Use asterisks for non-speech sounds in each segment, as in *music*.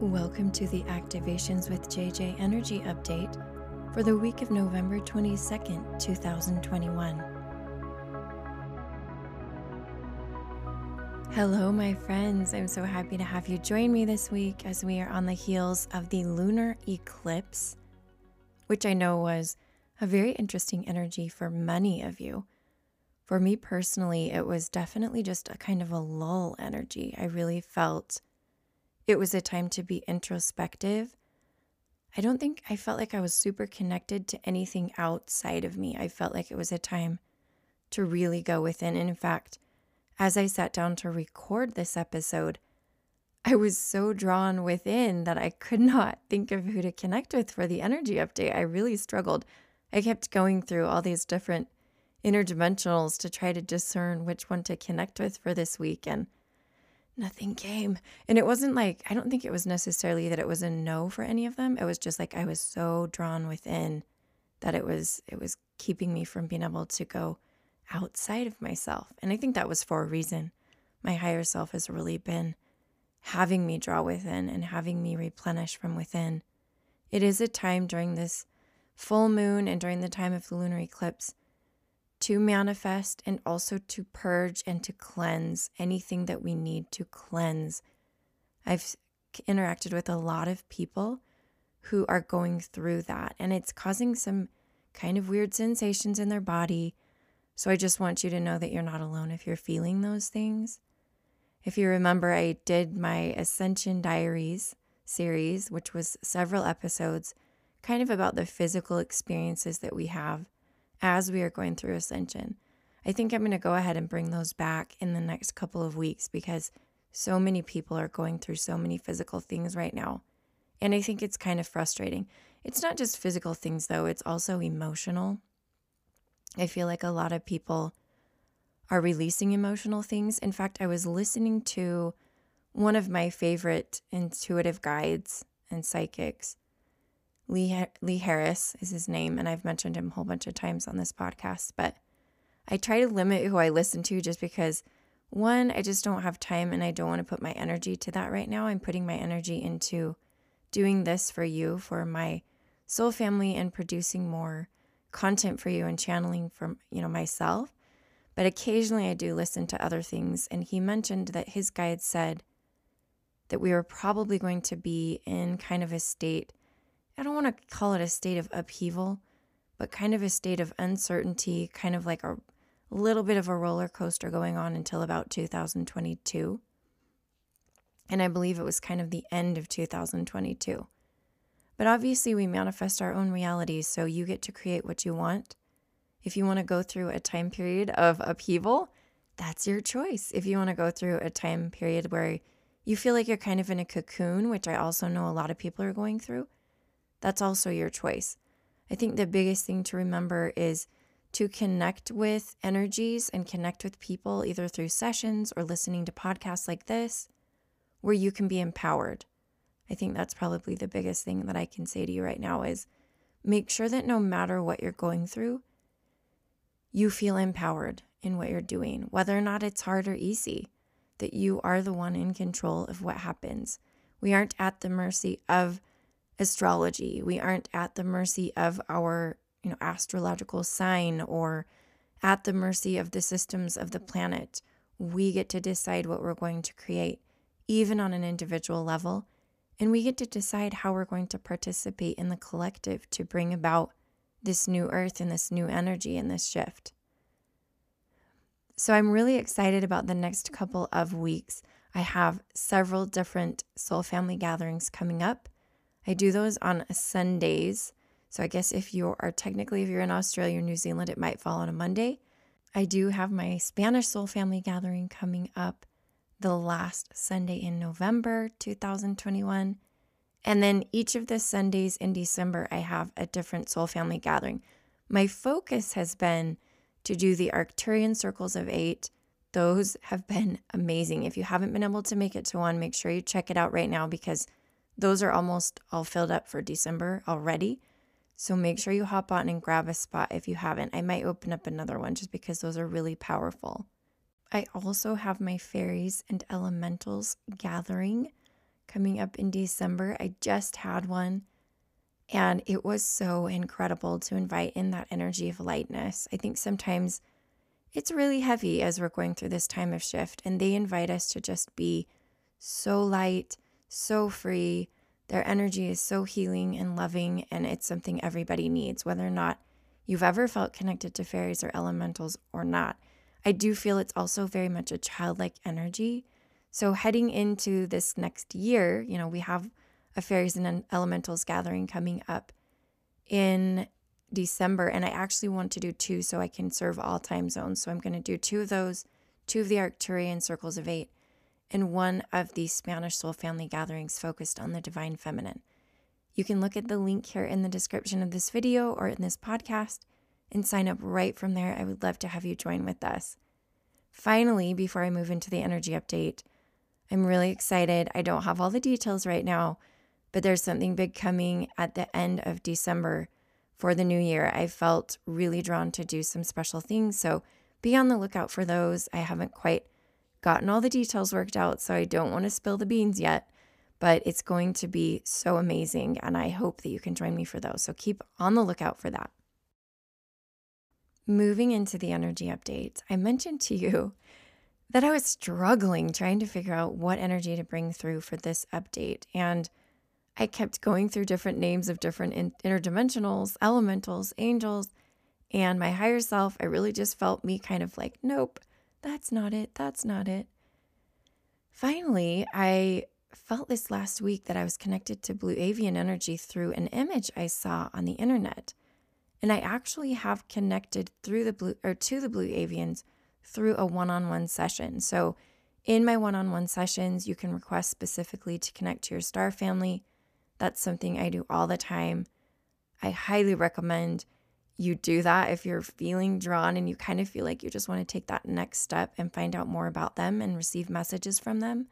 Welcome to the Activations with JJ Energy Update for the week of November 22nd, 2021. Hello, my friends. I'm so happy to have you join me this week as we are on the heels of the lunar eclipse, which I know was a very interesting energy for many of you. For me personally, it was definitely just a kind of a lull energy. I really felt it was a time to be introspective. I don't think I felt like I was super connected to anything outside of me. I felt like it was a time to really go within. And in fact, as I sat down to record this episode, I was so drawn within that I could *laughs* not think of who to connect with for the energy update. I really struggled. I kept going through all these different interdimensionals to try to discern which one to connect with for this week. And nothing came. And it wasn't like, I don't think it was necessarily that it was a no for any of them. It was just like I was so drawn within that it was it was keeping me from being able to go outside of myself. And I think that was for a reason. My higher self has really been having me draw within and having me replenish from within. It is a time during this full moon and during the time of the lunar eclipse to manifest and also to purge and to cleanse anything that we need to cleanse. I've interacted with a lot of people who are going through that, and it's causing some kind of weird sensations in their body. So I just want you to know that you're not alone if you're feeling those things. If you remember, I did my Ascension Diaries series, which was several episodes, kind of about the physical experiences that we have as we are going through ascension. I think I'm going to go ahead and bring those back in the next couple of weeks because so many people are going through so many physical things right now. And I think it's kind of frustrating. It's not just physical things, though, it's also emotional. I feel like a lot of people are releasing emotional things. In fact, I was listening to one of my favorite intuitive guides and psychics Lee, Lee Harris is his name, and I've mentioned him a whole bunch of times on this podcast. But I try to limit who I listen to just because, one, I just don't have time and I don't want to put my energy to that right now. I'm putting my energy into doing this for you, for my soul family, and producing more content for you and channeling from you know myself. But occasionally I do listen to other things, and he mentioned that his guide said that we were probably going to be in kind of a state I don't want to call it a state of upheaval, but kind of a state of uncertainty, kind of like a little bit of a roller coaster going on until about 2022. And I believe it was kind of the end of 2022. But obviously, we manifest our own realities, so you get to create what you want. If you want to go through a time period of upheaval, that's your choice. If you want to go through a time period where you feel like you're kind of in a cocoon, which I also know a lot of people are going through, that's also your choice. I think the biggest thing to remember is to connect with energies and connect with people either through sessions or listening to podcasts like this where you can be empowered. I think that's probably the biggest thing that I can say to you right now is make sure that no matter what you're going through, you feel empowered in what you're doing, whether or not it's hard or easy, that you are the one in control of what happens. We aren't at the mercy of astrology. We aren't at the mercy of our, you know, astrological sign or at the mercy of the systems of the planet. We get to decide what we're going to create, even on an individual level. And we get to decide how we're going to participate in the collective to bring about this new earth and this new energy and this shift. So I'm really excited about the next couple of weeks. I have several different soul family gatherings coming up. I do those on Sundays. So I guess if you are technically, if you're in Australia or New Zealand, it might fall on a Monday. I do have my Spanish Soul Family Gathering coming up the last Sunday in November 2021. And then each of the Sundays in December, I have a different Soul Family Gathering. My focus has been to do the Arcturian Circles of Eight. Those have been amazing. If you haven't been able to make it to one, make sure you check it out right now because those are almost all filled up for December already. So make sure you hop on and grab a spot if you haven't. I might open up another one just because those are really powerful. I also have my fairies and elementals gathering coming up in December. I just had one. And it was so incredible to invite in that energy of lightness. I think sometimes it's really heavy as we're going through this time of shift, and they invite us to just be so light, so free. Their energy is so healing and loving, and it's something everybody needs, whether or not you've ever felt connected to fairies or elementals or not. I do feel it's also very much a childlike energy. So, heading into this next year, you know, we have a fairies and elementals gathering coming up in December, and I actually want to do two so I can serve all time zones. So, I'm going to do two of those, two of the Arcturian circles of eight, and one of the Spanish soul family gatherings focused on the divine feminine. You can look at the link here in the description of this video or in this podcast and sign up right from there. I would love to have you join with us. Finally, before I move into the energy update, I'm really excited. I don't have all the details right now, but there's something big coming at the end of December for the new year. I felt really drawn to do some special things. So be on the lookout for those. I haven't quite gotten all the details worked out, so I don't want to spill the beans yet, but it's going to be so amazing. And I hope that you can join me for those. So keep on the lookout for that. Moving into the energy update, I mentioned to you that I was struggling trying to figure out what energy to bring through for this update. And I kept going through different names of different interdimensionals, elementals, angels, and my higher self. I really just felt me kind of like, nope, that's not it. That's not it. Finally, I felt this last week that I was connected to Blue Avian energy through an image I saw on the internet. And I actually have connected through the blue or to the blue avians through a one-on-one session. So in my one-on-one sessions, you can request specifically to connect to your star family. That's something I do all the time. I highly recommend you do that if you're feeling drawn and you kind of feel like you just want to take that next step and find out more about them and receive messages from them.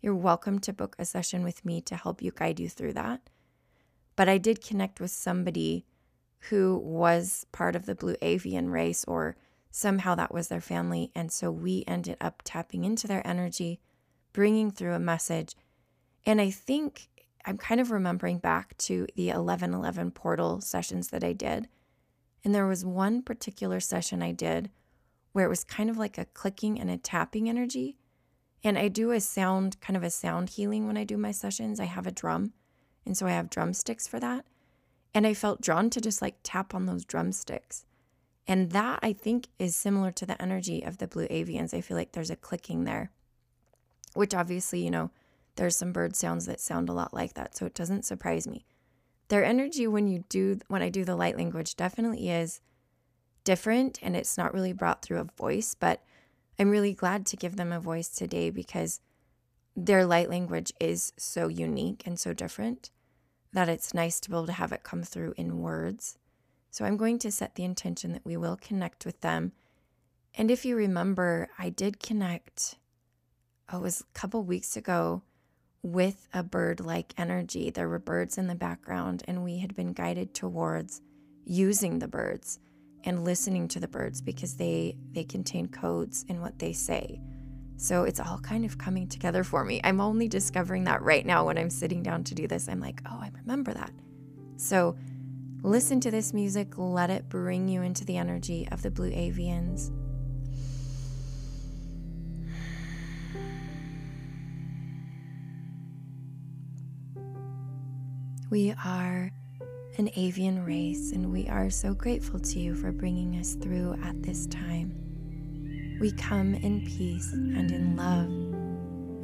You're welcome to book a session with me to help you guide you through that. But I did connect with somebody who was part of the blue avian race or somehow that was their family. And so we ended up tapping into their energy, bringing through a message. And I think I'm kind of remembering back to the 1111 portal sessions that I did. And there was one particular session I did where it was kind of like a clicking and a tapping energy. And I do a sound, kind of a sound healing when I do my sessions. I have a drum. And so I have drumsticks for that. And I felt drawn to just like tap on those drumsticks. And that I think is similar to the energy of the blue avians. I feel like there's a clicking there, which obviously, you know, there's some bird sounds that sound a lot like that. So it doesn't surprise me. Their energy when you do, when I do the light language, definitely is different and it's not really brought through a voice, but I'm really glad to give them a voice today because their light language is so unique and so different that it's nice to be able to have it come through in words. So I'm going to set the intention that we will connect with them. And if you remember, I did connect, oh, it was a couple weeks ago with a bird like energy. There were birds in the background, and we had been guided towards using the birds and listening to the birds because they they contain codes in what they say. So it's all kind of coming together for me. I'm only discovering that right now when I'm sitting down to do this. I'm like, oh, I remember that. So listen to this music, let it bring you into the energy of the blue avians. We are an avian race, and we are so grateful to you for bringing us through at this time. We come in peace and in love,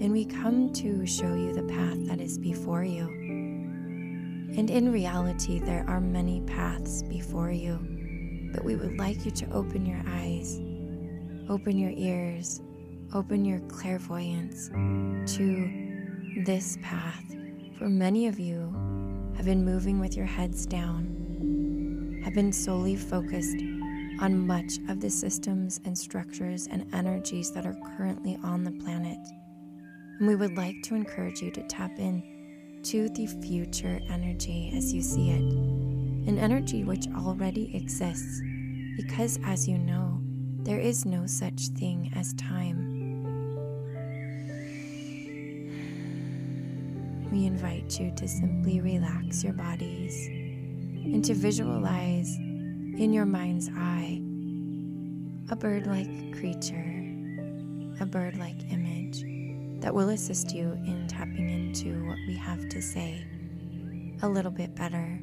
and we come to show you the path that is before you. And in reality, there are many paths before you, but we would like you to open your eyes, open your ears, open your clairvoyance to this path. For many of you have been moving with your heads down, have been solely focused on much of the systems and structures and energies that are currently on the planet. And we would like to encourage you to tap in to the future energy as you see it, an energy which already exists, because as you know, there is no such thing as time. We invite you to simply relax your bodies and to visualize in your mind's eye a bird like creature, a bird like image that will assist you in tapping into what we have to say a little bit better.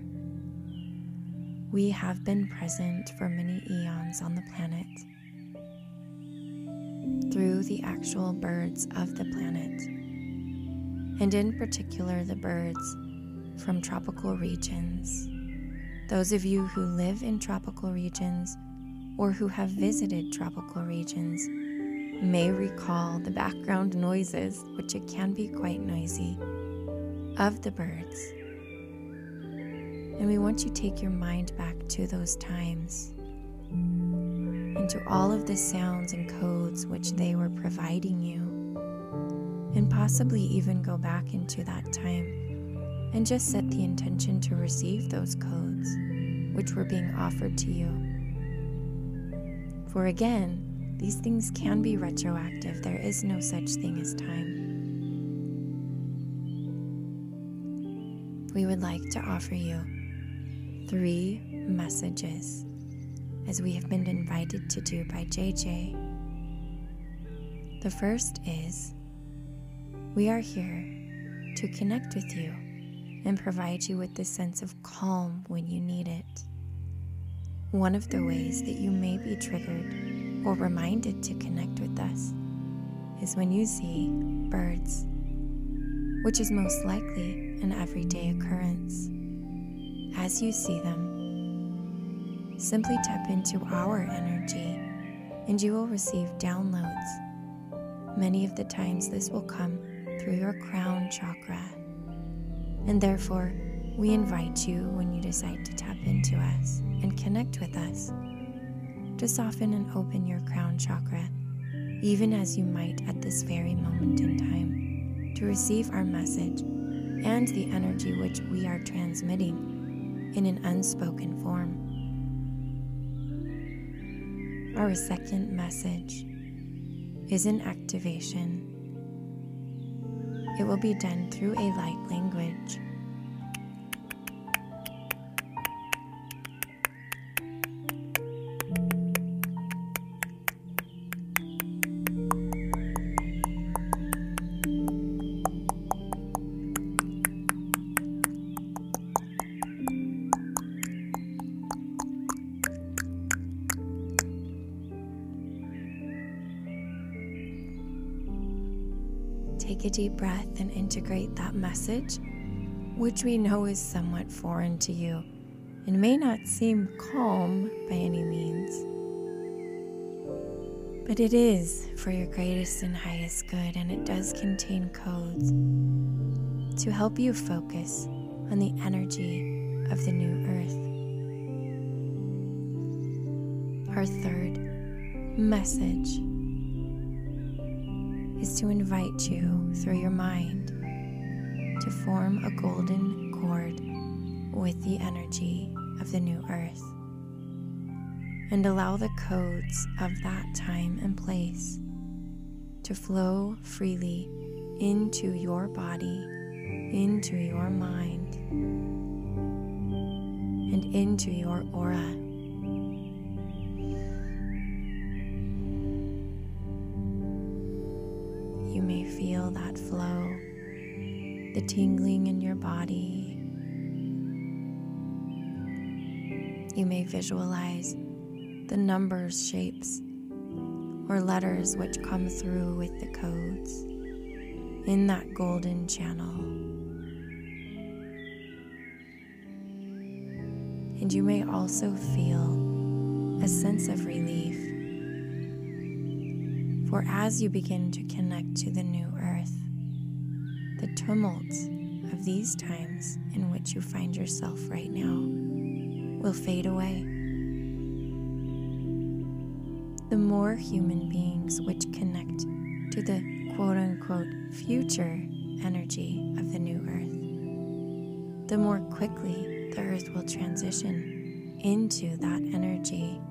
We have been present for many eons on the planet through the actual birds of the planet, and in particular the birds from tropical regions. Those of you who live in tropical regions or who have visited tropical regions may recall the background noises, which it can be quite noisy, of the birds. And we want you to take your mind back to those times and to all of the sounds and codes which they were providing you, and possibly even go back into that time and just set the intention to receive those codes which were being offered to you. For again, these things can be retroactive, there is no such thing as time. We would like to offer you three messages as we have been invited to do by JJ. The first is we are here to connect with you and provide you with this sense of calm when you need it. One of the ways that you may be triggered or reminded to connect with us is when you see birds, which is most likely an everyday occurrence. As you see them, simply tap into our energy and you will receive downloads. Many of the times, this will come through your crown chakra and therefore, we invite you when you decide to tap into us and connect with us to soften and open your crown chakra, even as you might at this very moment in time, to receive our message and the energy which we are transmitting in an unspoken form. Our second message is an activation it will be done through a light language. Take a deep breath and integrate that message, which we know is somewhat foreign to you and may not seem calm by any means. But it is for your greatest and highest good, and it does contain codes to help you focus on the energy of the new earth. Our third message is to invite you through your mind to form a golden cord with the energy of the new earth and allow the codes of that time and place to flow freely into your body, into your mind, and into your aura. Feel that flow, the tingling in your body. You may visualize the numbers, shapes, or letters which come through with the codes in that golden channel. And you may also feel a sense of relief for as you begin to connect to the new earth, the tumult of these times in which you find yourself right now will fade away. The more human beings which connect to the quote unquote future energy of the new earth, the more quickly the earth will transition into that energy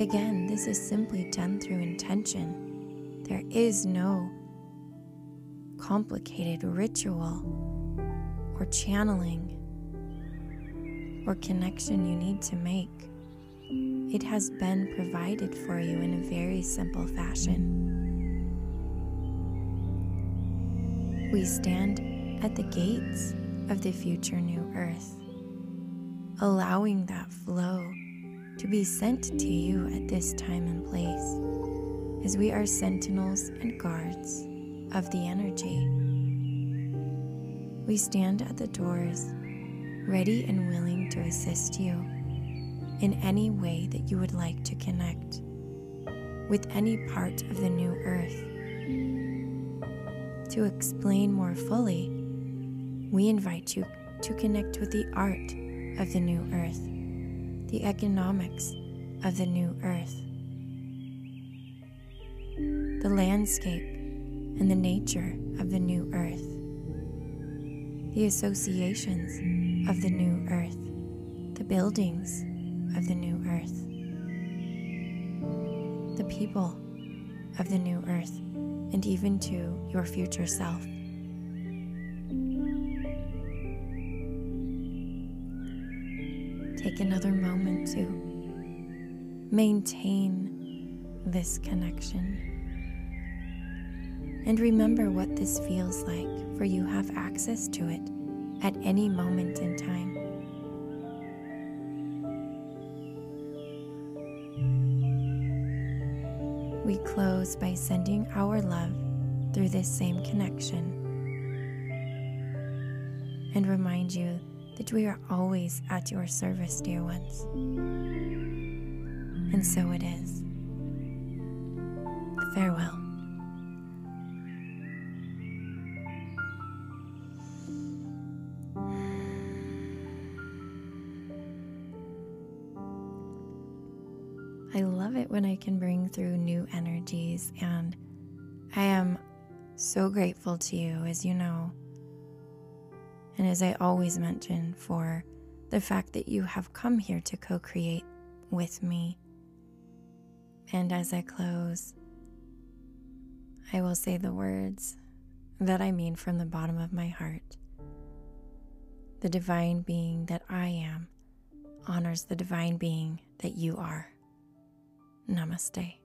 Again, this is simply done through intention. There is no complicated ritual or channeling or connection you need to make. It has been provided for you in a very simple fashion. We stand at the gates of the future new earth, allowing that flow to be sent to you at this time and place, as we are sentinels and guards of the energy. We stand at the doors, ready and willing to assist you in any way that you would like to connect with any part of the new earth. To explain more fully, we invite you to connect with the art of the new earth, the economics of the new earth, the landscape and the nature of the new earth, the associations of the new earth, the buildings of the new earth, the people of the new earth, and even to your future self. Take another moment to maintain this connection. And remember what this feels like, for you have access to it at any moment in time. We close by sending our love through this same connection and remind you that we are always at your service, dear ones. And so it is. Farewell. I love it when I can bring through new energies, and I am so grateful to you, as you know, and as I always mention, for the fact that you have come here to co create with me. And as I close, I will say the words that I mean from the bottom of my heart. The divine being that I am honors the divine being that you are. Namaste.